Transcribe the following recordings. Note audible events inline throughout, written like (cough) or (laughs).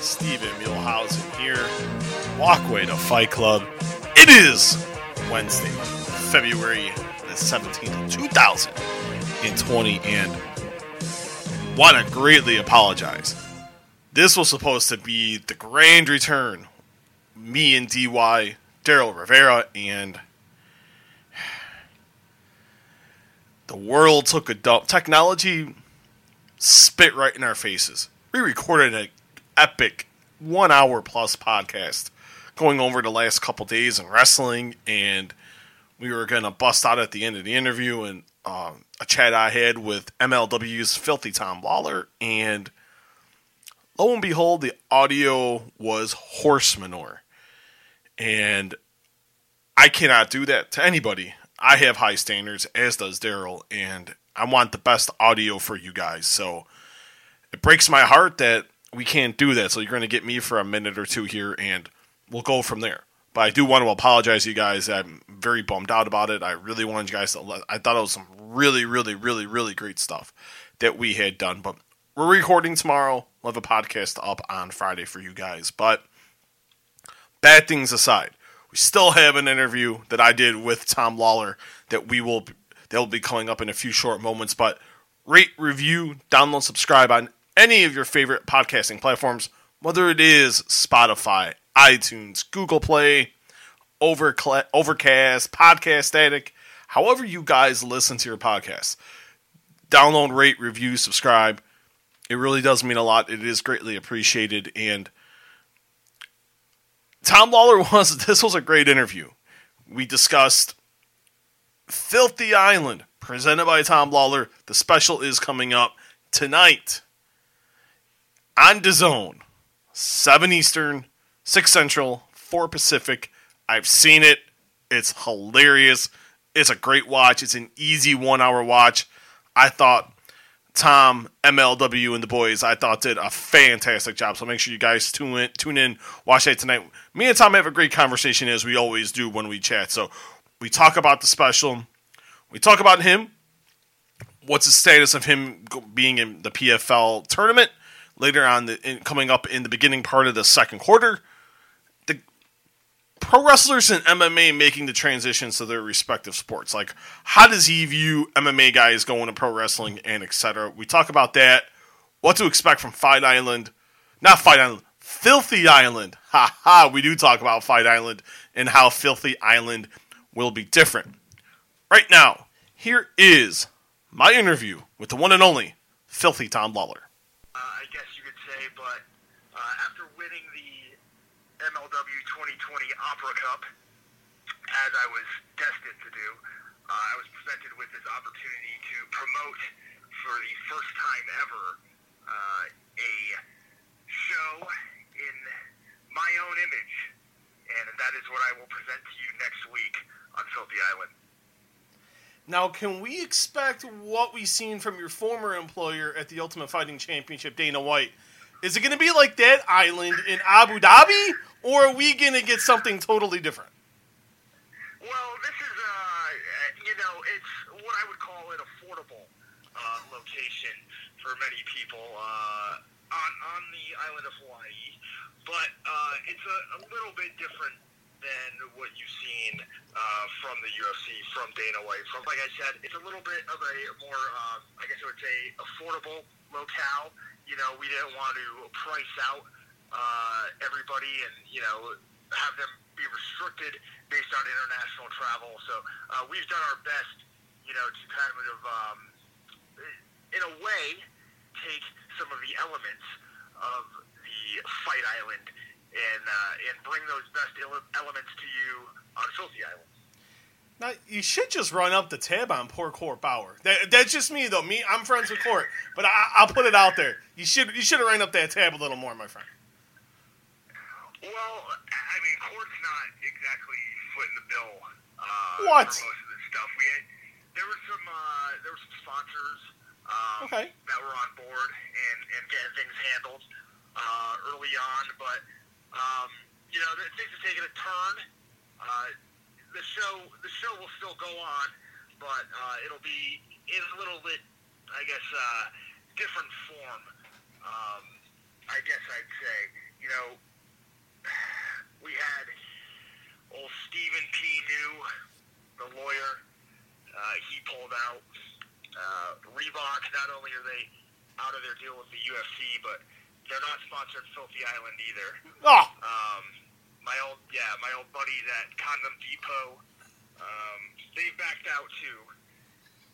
Steven Muehlhausen here. Walkway to Fight Club. It is Wednesday, February the 17th, 2020, and want to greatly apologize. This was supposed to be the grand return. Me and DY, Daryl Rivera, and the world took a dump. Technology spit right in our faces. We recorded an epic one hour plus podcast going over the last couple days in wrestling, and we were going to bust out at the end of the interview and uh, a chat I had with MLW's Filthy Tom Lawlor, and lo and behold, the audio was horse manure. And I cannot do that to anybody. I have high standards, as does Daryl, and I want the best audio for you guys. So it breaks my heart that we can't do that. So you're going to get me for a minute or two here, and we'll go from there. But I do want to apologize to you guys. I'm very bummed out about it. I really wanted you guys to. I thought it was some really, really, really, really great stuff that we had done. But we're recording tomorrow. We'll have a podcast up on Friday for you guys. But bad things aside, we still have an interview that I did with Tom Lawlor that we will that will be coming up in a few short moments. But rate, review, download, subscribe on any of your favorite podcasting platforms, whether it is Spotify, iTunes, Google Play, Overcast, Podcast Addict, however you guys listen to your podcasts. Download, rate, review, subscribe. It really does mean a lot. It is greatly appreciated. And Tom Lawlor (laughs) was this was a great interview. We discussed Filthy Island, presented by Tom Lawlor. The special is coming up tonight on DAZN, 7 Eastern, 6 Central, 4 Pacific. I've seen it. It's hilarious. It's a great watch. It's an easy one hour watch. I thought Tom, MLW, and the boys, I thought did a fantastic job. So make sure you guys tune in, tune in, watch that tonight. Me and Tom have a great conversation as we always do when we chat. So we talk about the special. We talk about him. What's the status of him being in the PFL tournament later on, the, in, coming up in the beginning part of the second quarter? The pro wrestlers and MMA making the transitions to their respective sports. Like, how does he view MMA guys going to pro wrestling and etc. We talk about that. What to expect from Fight Island, not Fight Island, Filthy Island. (laughs) Ha ha. We do talk about Fight Island and how Filthy Island will be different. Right now, here is my interview with the one and only Filthy Tom Lawlor. uh, I guess you could say, but uh, after winning the MLW 2020 Opera Cup, as I was destined to do, uh, I was presented with this opportunity to promote for the first time ever uh, a show in my own image, and that is what I will present to you next week on Filthy Island. Now, can we expect what we've seen from your former employer at the Ultimate Fighting Championship, Dana White? Is it going to be like that island in Abu Dhabi, or are we going to get something totally different? Well, this is, uh, you know, it's what I would call an affordable uh, location for many people uh, on on the island of Hawaii, but uh, it's a, a little bit different than what you've seen uh, from the UFC, from Dana White. From like I said, it's a little bit of a more, uh, I guess I would say, affordable locale. You know, we didn't want to price out uh, everybody and you know have them be restricted based on international travel. So uh, we've done our best, you know, to kind of, um, in a way, take some of the elements of the Fight Island and uh, and bring those best ele- elements to you on Filthy Island. Now, you should just run up the tab on poor Court Bauer. That, that's just me, though. Me, I'm friends with Court, but I, I'll put it out there. You should you should have ran up that tab a little more, my friend. Well, I mean, Court's not exactly footing the bill uh, What? for most of this stuff. We had, there were some uh, there were some sponsors um, Okay. that were on board and, and getting things handled uh, early on, but um, you know, things are taking a turn. Uh, the show the show will still go on, but uh, it'll be in a little bit, I guess, uh, different form. Um, I guess I'd say, you know, (sighs) we had old Stephen P. New, the lawyer. Uh, he pulled out. Uh, Reebok, not only are they out of their deal with the UFC, but they're not sponsored Filthy Island either. Oh, Um, my old, yeah, my old buddies at Condom Depot, um, they backed out too.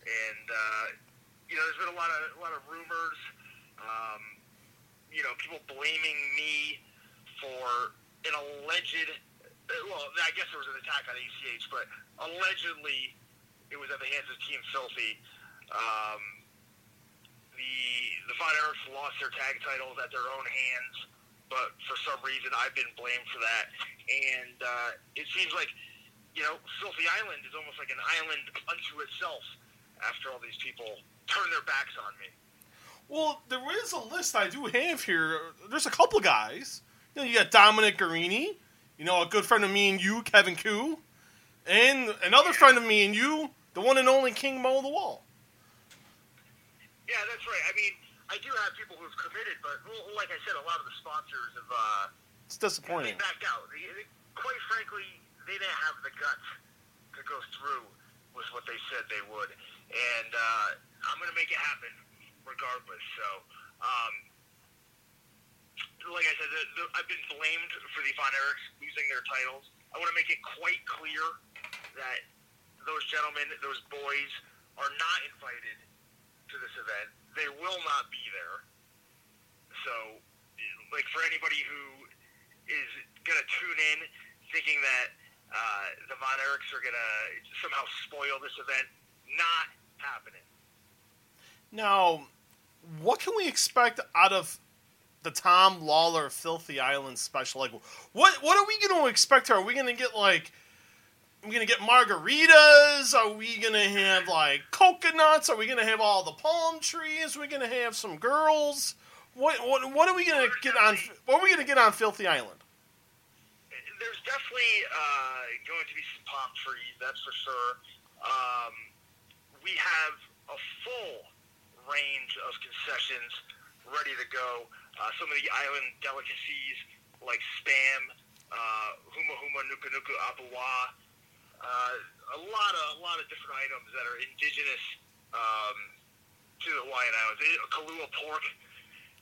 And uh, you know, there's been a lot of a lot of rumors. Um, you know, people blaming me for an alleged. Well, I guess there was an attack on ACH, but allegedly it was at the hands of Team Filthy. Um, the the Von Erichs lost their tag titles at their own hands, but for some reason I've been blamed for that. And uh, it seems like you know, Filthy Island is almost like an island unto itself after all these people turn their backs on me. well, there is a list I do have here. There's a couple guys. You know, you got Dominic Garrini, you know, a good friend of me and you, Kevin Ku, and another friend of me and you, the one and only King Mo Lawal. Yeah, that's right. I mean, I do have people who've committed, but well, like I said, a lot of the sponsors have uh, It's they disappointing. backed out. They, they, quite frankly, they didn't have the guts to go through with what they said they would, and uh, I'm going to make it happen regardless. So, um, like I said, the, the, I've been blamed for the Von Erichs losing their titles. I want to make it quite clear that those gentlemen, those boys, are not invited to this event. They will not be there. So, like for anybody who is going to tune in thinking that uh, the Von Erichs are going to somehow spoil this event, not happening. Now, what can we expect out of the Tom Lawlor Filthy Island special? Like, what what are we going to expect? Are we going to get like? Are we gonna get margaritas? Are we gonna have like coconuts? Are we gonna have all the palm trees? Are we gonna have some girls? What what what are we gonna get on? What are we gonna get on Filthy Island? There's definitely uh, going to be some palm trees, that's for sure. Um, we have a full range of concessions ready to go. Uh, some of the island delicacies like spam, uh, huma huma nuka nuka apawa, uh, a lot of a lot of different items that are indigenous um, to the Hawaiian Islands. Kalua pork.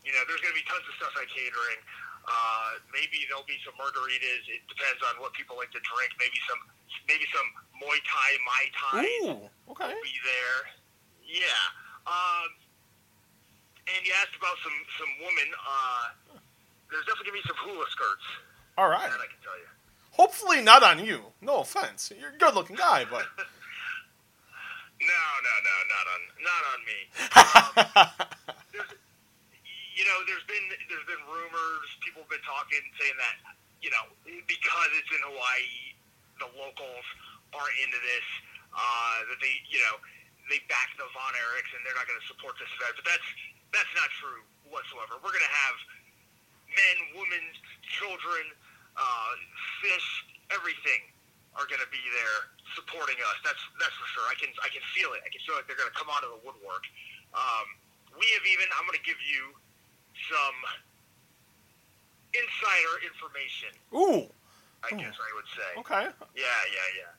You know, there's going to be tons of stuff at catering. Uh, maybe there'll be some margaritas. It depends on what people like to drink. Maybe some maybe some Muay Thai Mai Tai Ooh, okay. will be there. Yeah. Um, and you asked about some some women. Uh, there's definitely gonna be some hula skirts. All right. That I can tell you. Hopefully not on you. No offense. You're a good looking guy, but (laughs) No, no, no, not on not on me. (laughs) Um, there's, you know, there's been there's been rumors. People have been talking, saying that you know because it's in Hawaii, the locals aren't into this. Uh, that they you know they back the Von Erichs and they're not going to support this event. But that's that's not true whatsoever. We're going to have men, women, children, uh, fish, everything are going to be there supporting us. That's that's for sure. I can I can feel it. I can feel like they're going to come out of the woodwork. Um, we have even. I'm going to give you some insider information. ooh, I Oh. guess I would say. okay. Yeah, yeah, yeah,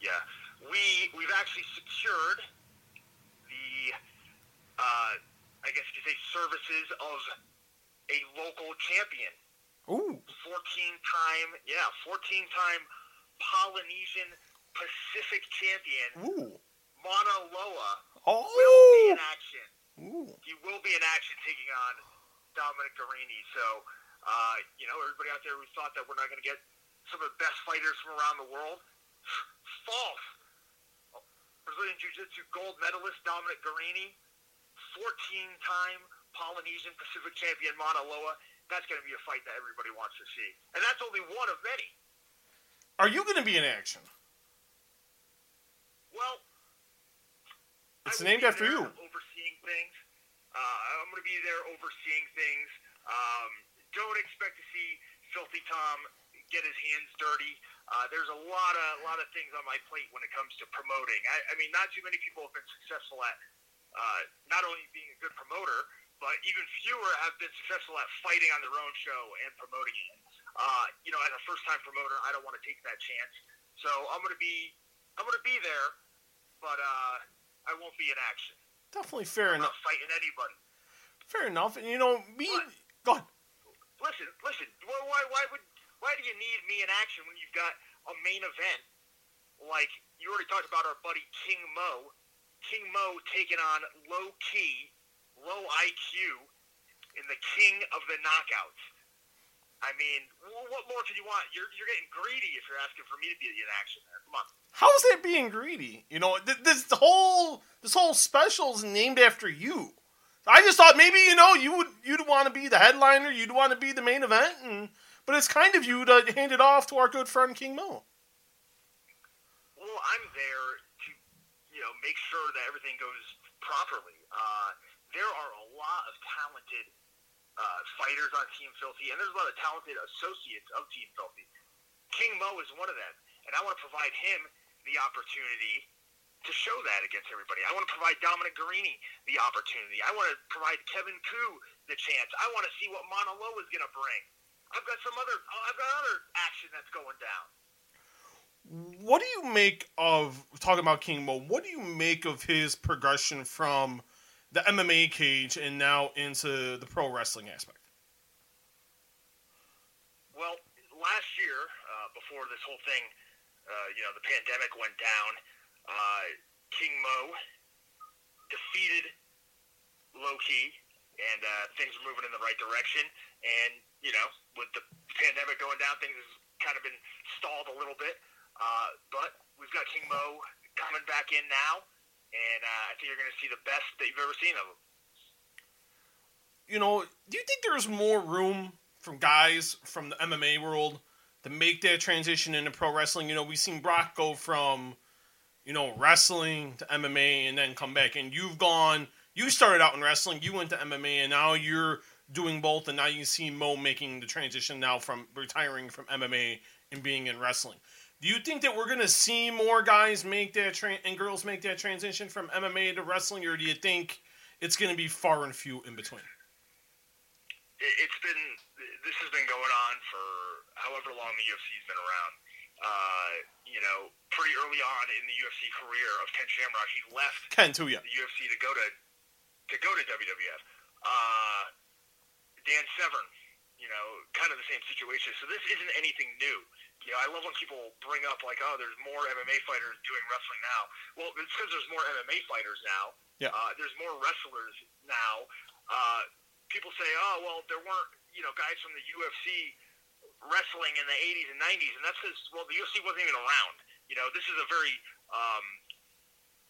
yeah. We we've actually secured the, uh, I guess you could say, services of a local champion, Ooh, fourteen time, yeah, fourteen time Polynesian Pacific champion ooh, Mauna Loa will be oh, in action. ooh. He will be in action taking on Dominic Garrini. So, uh, you know, everybody out there who thought that we're not going to get some of the best fighters from around the world, (sighs) false. Brazilian Jiu-Jitsu gold medalist Dominic Garrini, 14-time Polynesian Pacific champion Mauna Loa. That's going to be a fight that everybody wants to see. And that's only one of many. Are you going to be in action? Well, It's named after you. Overseeing things. Uh, I'm going to be there overseeing things. Um, don't expect to see Filthy Tom get his hands dirty. Uh, there's a lot of a lot of things on my plate when it comes to promoting. I, I mean, not too many people have been successful at uh, not only being a good promoter, but even fewer have been successful at fighting on their own show and promoting it. Uh, you know, as a first-time promoter, I don't want to take that chance, so I'm going to be I'm going to be there, but uh, I won't be in action. Definitely fair I'm enough. not fighting anybody. Fair enough. And you know, me. What? Go on. Listen, listen. Why, why, why would, why do you need me in action when you've got a main event like you already talked about our buddy King Mo, King Mo taking on Low Ki, low IQ in the King of the Knockouts. I mean, what more can you want? You're you're getting greedy if you're asking for me to be in action there. Come on. How's that being greedy? You know, th- this whole this whole special is named after you. I just thought maybe you know you would you'd want to be the headliner, you'd want to be the main event, and but it's kind of you to hand it off to our good friend King Mo. Well, I'm there to, you know, make sure that everything goes properly. Uh, there are a lot of talented uh, fighters on Team Filthy, and there's a lot of talented associates of Team Filthy. King Mo is one of them, and I want to provide him the opportunity to show that against everybody. I want to provide Dominic Garrini the opportunity. I want to provide Kevin Ku the chance. I want to see what Mauna Loa is going to bring. I've got some other, I've got other action that's going down. What do you make of talking about King Mo? What do you make of his progression from the MMA cage and now into the pro wrestling aspect? Well, last year, uh, before this whole thing, uh, you know, the pandemic went down, uh, King Mo defeated Low Ki, and uh, things were moving in the right direction. And, you know, with the pandemic going down, things have kind of been stalled a little bit. Uh, but we've got King Mo coming back in now, and uh, I think you're going to see the best that you've ever seen of him. you know, do you think there's more room from guys from the MMA world to make that transition into pro wrestling? You know, we've seen Brock go from, you know, wrestling to MMA and then come back. And you've gone, you started out in wrestling, you went to MMA, and now you're doing both. And now you see Mo making the transition now from retiring from MMA and being in wrestling. Do you think that we're going to see more guys make that tra- and girls make that transition from MMA to wrestling, or do you think it's going to be far and few in between? it, it's been this has been going on for however long the UFC's been around. Uh, you know, pretty early on in the UFC career of Ken Shamrock, he left Ken too, yeah. the UFC to go to to go to WWF. Uh, Dan Severn, you know, kind of the same situation. So this isn't anything new. You know, I love when people bring up like, oh, there's more MMA fighters doing wrestling now. Well, it's because there's more MMA fighters now. Yeah. Uh, there's more wrestlers now. Uh, people say, oh, well, there weren't, you know, guys from the UFC wrestling in the 80s and 90s, and that's because, well, the UFC wasn't even around. You know, this is a very um,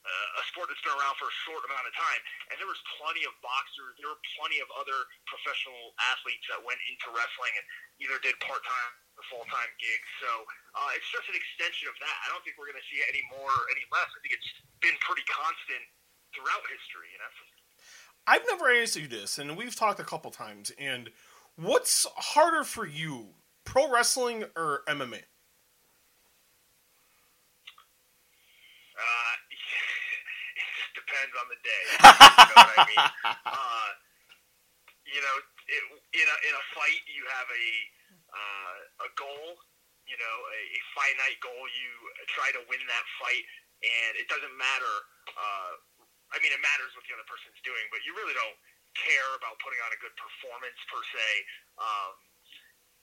uh, a sport that's been around for a short amount of time, and there was plenty of boxers, there were plenty of other professional athletes that went into wrestling and either did part time or full time gig. So uh, it's just an extension of that. I don't think we're going to see any more or any less. I think it's been pretty constant throughout history. You know. I've never asked you this, and we've talked a couple times. And what's harder for you, pro wrestling or MMA? Uh, (laughs) it just depends on the day. (laughs) You know what I mean? Uh, you know, it, in a in a fight, you have a uh, a goal. You know, a, a finite goal. You try to win that fight, and it doesn't matter. Uh, I mean, it matters what the other person's doing, but you really don't care about putting on a good performance per se. Um,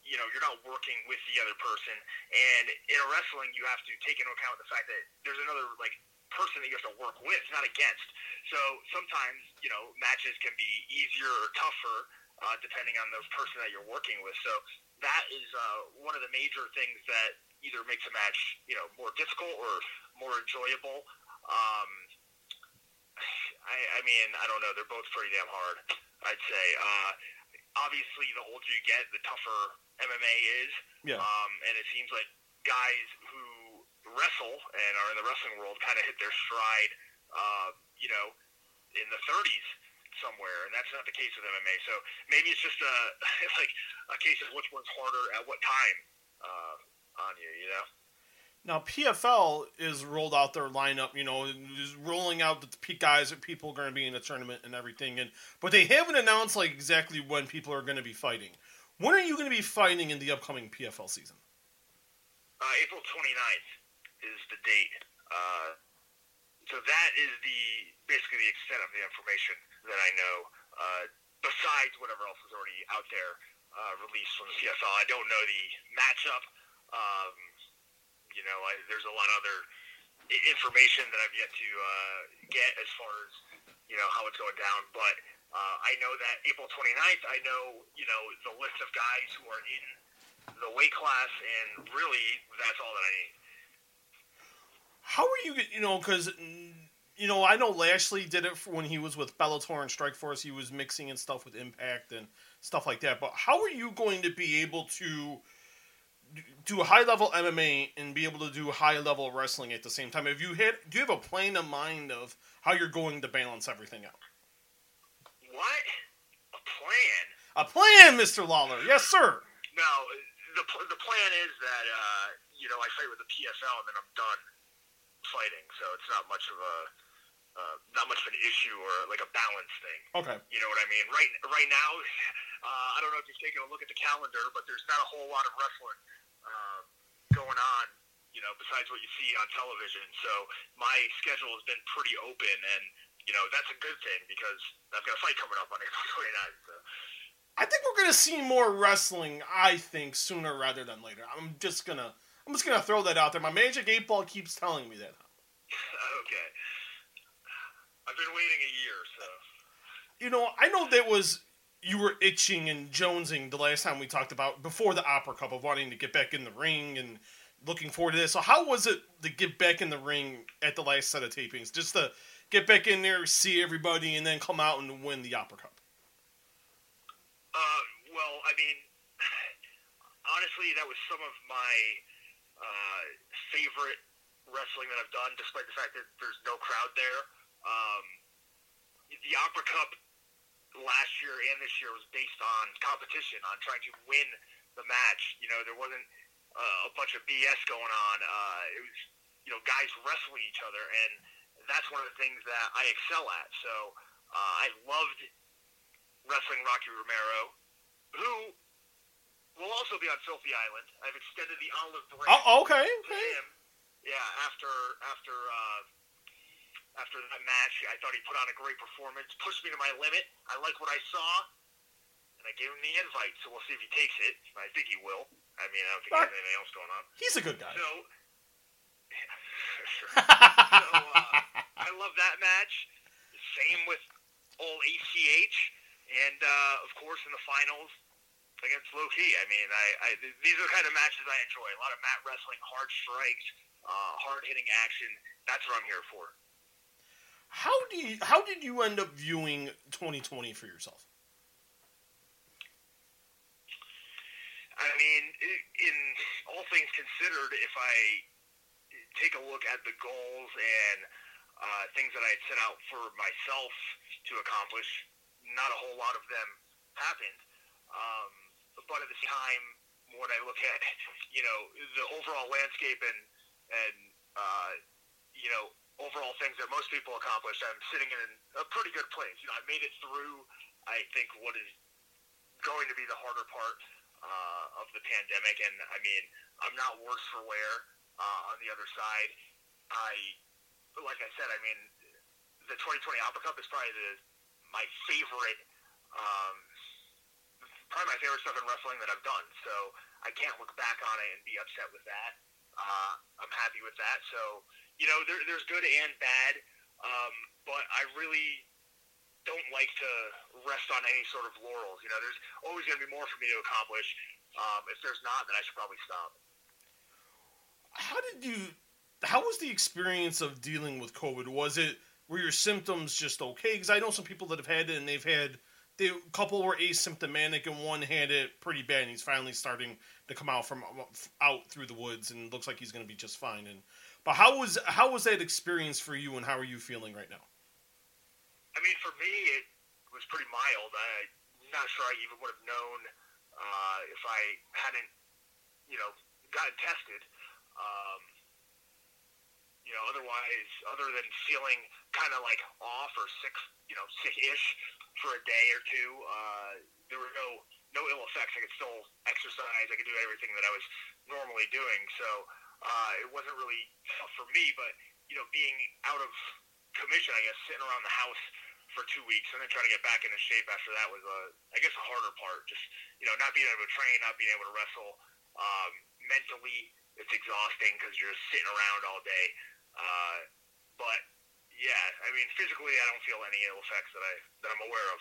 you know, you're not working with the other person. And in a wrestling, you have to take into account the fact that there's another like person that you have to work with, not against. So sometimes, you know, matches can be easier or tougher uh, depending on the person that you're working with. So that is uh, one of the major things that either makes a match, you know, more difficult or more enjoyable. Um, I, I mean, I don't know. They're both pretty damn hard. I'd say. Uh, obviously, the older you get, the tougher MMA is. Yeah. Um, and it seems like guys who wrestle and are in the wrestling world kind of hit their stride, uh, you know, in the 30s somewhere, and that's not the case with MMA. So maybe it's just a (laughs) like a case of which one's harder at what time uh, on you, you know. Now PFL is rolled out their lineup, you know, just rolling out the guys that people are going to be in the tournament and everything, and but they haven't announced like exactly when people are going to be fighting. When are you going to be fighting in the upcoming PFL season? Uh, April 29th is the date. Uh, so that is the basically the extent of the information that I know. Uh, besides whatever else is already out there uh, released from the PFL, I don't know the matchup. Um, you know, I, there's a lot of other information that I've yet to uh, get as far as you know how it's going down. But uh, I know that April 29th, I know you know the list of guys who are in the weight class, and really that's all that I need. How are you? You know, because you know, I know Lashley did it when he was with Bellator and Strikeforce. He was mixing and stuff with Impact and stuff like that. But how are you going to be able to do high level MMA and be able to do high level wrestling at the same time? Have you had? Do you have a plan in mind of how you're going to balance everything out? What a plan! A plan, Mister Lawlor. Yes, sir. No, the the plan is that uh, you know I fight with the PFL and then I'm done fighting, so it's not much of a uh, not much of an issue or like a balance thing. Okay. You know what I mean? Right right now, (laughs) uh, I don't know if you've taken a look at the calendar, but there's not a whole lot of wrestling uh, going on. You know, besides what you see on television. So my schedule has been pretty open, and you know that's a good thing because I've got a fight coming up on (laughs) April 29th. So. I think we're gonna see more wrestling. I think sooner rather than later. I'm just gonna. I'm just gonna throw that out there. My Magic Eight Ball keeps telling me that. (laughs) okay. I've been waiting a year, so. You know, I know that was you were itching and jonesing the last time we talked about before the Opera Cup of wanting to get back in the ring and looking forward to this. So how was it to get back in the ring at the last set of tapings? Just to get back in there, see everybody, and then come out and win the Opera Cup. Uh, well, I mean, (sighs) honestly, that was some of my uh, favorite wrestling that I've done, despite the fact that there's no crowd there. Um, the Opera Cup last year and this year was based on competition, on trying to win the match. You know, there wasn't uh, a bunch of BS going on. Uh, it was, you know, guys wrestling each other, and that's one of the things that I excel at. So uh, I loved wrestling Rocky Romero, who will also be on Filthy Island. I've extended the olive branch Oh, okay, to okay. him. Yeah, after after uh, after that match, I thought he put on a great performance, pushed me to my limit. I like what I saw, and I gave him the invite. So we'll see if he takes it. I think he will. I mean, I don't think there's anything else going on. He's a good guy. So, sure. (laughs) So, uh, I love that match. Same with all ACH, and uh, of course in the finals against Low Ki. I mean, I, I these are the kind of matches I enjoy. A lot of mat wrestling, hard strikes, uh, hard hitting action. That's what I'm here for. How do you, how did you end up viewing 2020 for yourself? I mean, in all things considered, if I take a look at the goals and uh, things that I had set out for myself to accomplish, not a whole lot of them happened. Um, but at the time, when I look at you know the overall landscape and and uh, you know overall things that most people accomplish, I'm sitting in a pretty good place. You know, I made it through. I think what is going to be the harder part uh, of the pandemic, and I mean, I'm not worse for wear. Uh, on the other side, I, like I said, I mean, the 2020 Opera Cup is probably the my favorite, um, probably my favorite stuff in wrestling that I've done. So I can't look back on it and be upset with that. Uh, I'm happy with that. So you know, there, there's good and bad, um, but I really don't like to rest on any sort of laurels. You know, there's always going to be more for me to accomplish. Um, if there's not, then I should probably stop. How did you? How was the experience of dealing with COVID? Was it were your symptoms just okay? Because I know some people that have had it and they've had they a couple were asymptomatic and one had it pretty bad. and He's finally starting to come out from out through the woods and looks like he's going to be just fine. And but how was how was that experience for you and how are you feeling right now? I mean, for me, it was pretty mild. I, I'm not sure I even would have known uh, if I hadn't, you know, gotten tested. Um, You know, otherwise, other than feeling kind of like off or sick, you know, sick-ish for a day or two, uh, there were no no ill effects. I could still exercise. I could do everything that I was normally doing. So uh, it wasn't really tough for me. But you know, being out of commission, I guess, sitting around the house for two weeks and then trying to get back into shape after that was, uh, I guess, a harder part. Just you know, not being able to train, not being able to wrestle. Um, mentally, it's exhausting because you're sitting around all day. Uh, but yeah, I mean, physically, I don't feel any ill effects that I that I'm aware of.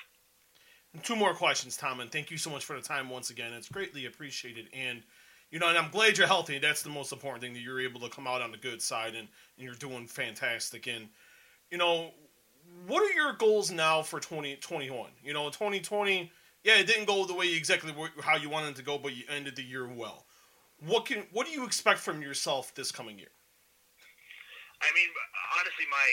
Two more questions, Tom, and thank you so much for the time once again. It's greatly appreciated, and you know, and I'm glad you're healthy. That's the most important thing that you're able to come out on the good side, and, and you're doing fantastic. And you know, what are your goals now for 2021? You know, 2020, yeah, it didn't go the way exactly how you wanted it to go, but you ended the year well. What can what do you expect from yourself this coming year? I mean, honestly, my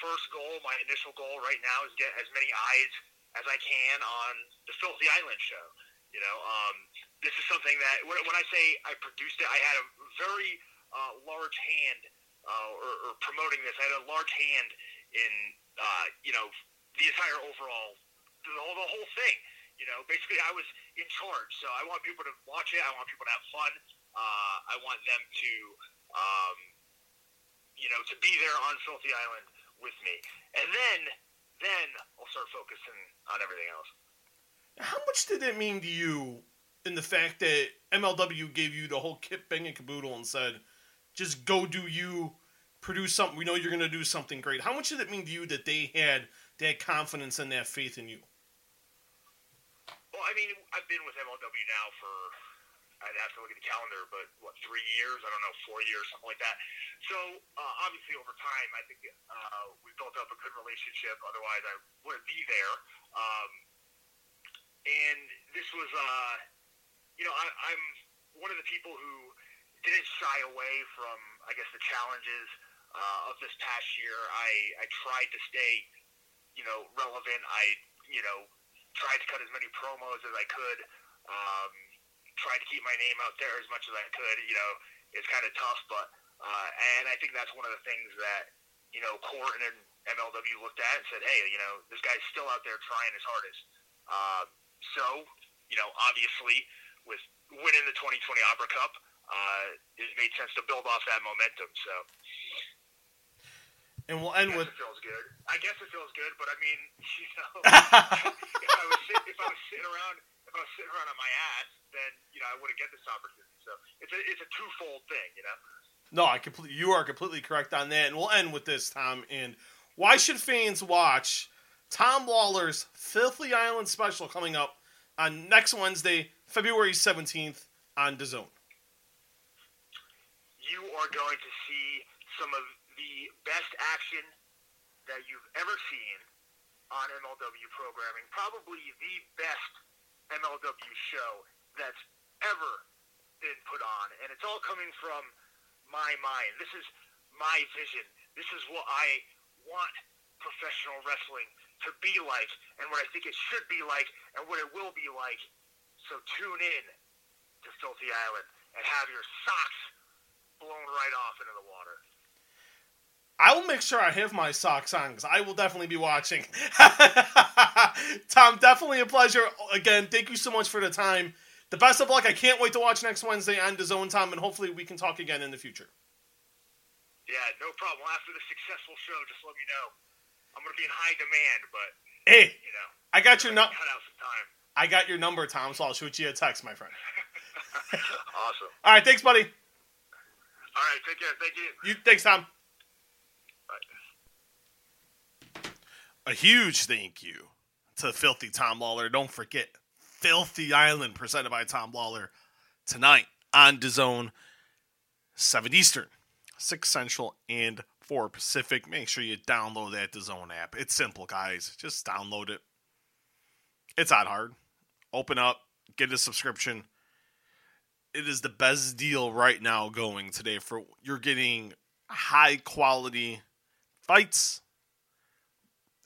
first goal, my initial goal right now is get as many eyes as I can on the Filthy Island show. You know, um, this is something that when, when I say I produced it, I had a very uh, large hand, uh, or, or promoting this. I had a large hand in, uh, you know, the entire overall, the whole, the whole thing. You know, basically, I was in charge. So I want people to watch it. I want people to have fun. Uh, I want them to, um, you know, to be there on Filthy Island with me. And then, then I'll start focusing on everything else. How much did it mean to you in the fact that MLW gave you the whole kit, bang, and caboodle and said, just go do you, produce something. We know you're going to do something great. How much did it mean to you that they had that confidence and that faith in you? Well, I mean, I've been with MLW now for I'd have to look at the calendar, but what three years? I don't know, four years, something like that. So uh, obviously, over time, I think uh, we built up a good relationship. Otherwise, I wouldn't be there. Um, and this was, uh, you know, I, I'm one of the people who didn't shy away from, I guess, the challenges uh, of this past year. I, I tried to stay, you know, relevant. I, you know, tried to cut as many promos as I could. Um, tried to keep my name out there as much as I could. You know, it's kind of tough, but uh, and I think that's one of the things that you know Court and MLW looked at and said, hey, you know, this guy's still out there trying his hardest. Uh, so, you know, obviously with winning the 2020 Opera Cup, uh, it made sense to build off that momentum. So. And we'll end with. It feels good. I guess it feels good, but I mean, (laughs) you know, (laughs) if I was if I was sitting around if I was sitting around on my ass, then you know I wouldn't get this opportunity. So it's a it's a twofold thing, you know. No, I completely. You are completely correct on that, and we'll end with this, Tom. And why should fans watch Tom Lawlor's Filthy Island special coming up on next Wednesday, February seventeenth, on DAZN? You are going to see some of the best action that you've ever seen on MLW programming. Probably the best MLW show that's ever been put on, and it's all coming from my mind. This is my vision. This is what I want professional wrestling to be like, and what I think it should be like, and what it will be like. So tune in to Filthy Island and have your socks blown right off into the water. I will make sure I have my socks on because I will definitely be watching. (laughs) Tom, definitely a pleasure. Again, thank you so much for the time. The best of luck. I can't wait to watch next Wednesday on DAZN, Tom, and hopefully we can talk again in the future. Yeah, no problem. After the successful show, just let me know. I'm going to be in high demand, but hey, you know, I got your number. Cut out some time. I got your number, Tom. So I'll shoot you a text, my friend. (laughs) awesome. All right, thanks, buddy. All right, take care. Thank you. You thanks, Tom. Bye. A huge thank you to Filthy Tom Lawlor. Don't forget Filthy Island presented by Tom Lawlor tonight on DAZN, 7 Eastern, 6 Central, and 4 Pacific. Make sure you download that DAZN app. It's simple, guys. Just download it. It's not hard. Open up, get a subscription. It is the best deal right now going today for you're getting high quality fights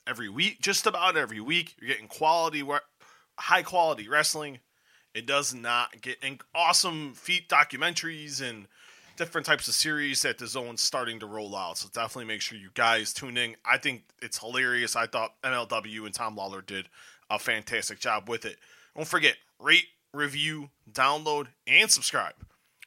every week, just about every week. You're getting quality, high quality wrestling. It does not get awesome feat documentaries and different types of series that DAZN's starting to roll out. So definitely make sure you guys tune in. I think it's hilarious. I thought MLW and Tom Lawlor did a fantastic job with it. Don't forget, rate, review, download, and subscribe.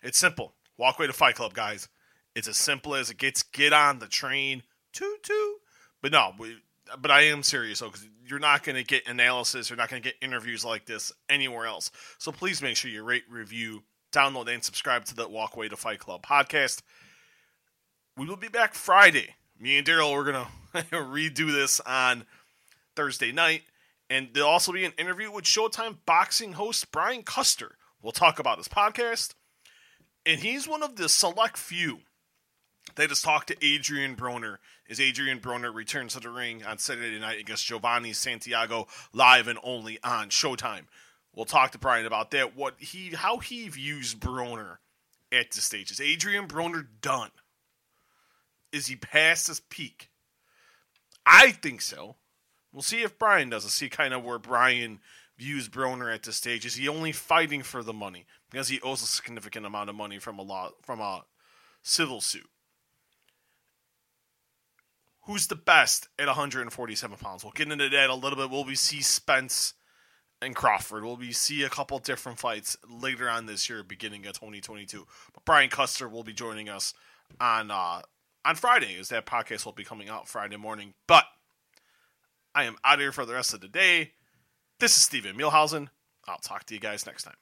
It's simple. Walkway to Fight Club, guys. It's as simple as it gets. Get on the train. Toot toot. But no, we, but I am serious though, because you're not going to get analysis, you're not going to get interviews like this anywhere else. So please make sure you rate, review, download, and subscribe to the Walkway to Fight Club podcast. We will be back Friday. Me and Daryl, we're to (laughs) redo this on Thursday night. And there'll also be an interview with Showtime boxing host Brian Custer. We'll talk about his podcast. And he's one of the select few they just talked to Adrian Broner as Adrian Broner returns to the ring on Saturday night against Giovanni Santiago live and only on Showtime. We'll talk to Brian about that. What he, how he views Broner at this stage. Is Adrian Broner done? Is he past his peak? I think so. We'll see if Brian does. We'll see kind of where Brian views Broner at this stage. Is he only fighting for the money because he owes a significant amount of money from a law from a civil suit? Who's the best at 147 pounds? We'll get into that a little bit. We'll we see Spence and Crawford? We'll we see a couple different fights later on this year, beginning of 2022? But Brian Custer will be joining us on uh, on Friday, as that podcast will be coming out Friday morning. But I am out here for the rest of the day. This is Steven Muehlhausen. I'll talk to you guys next time.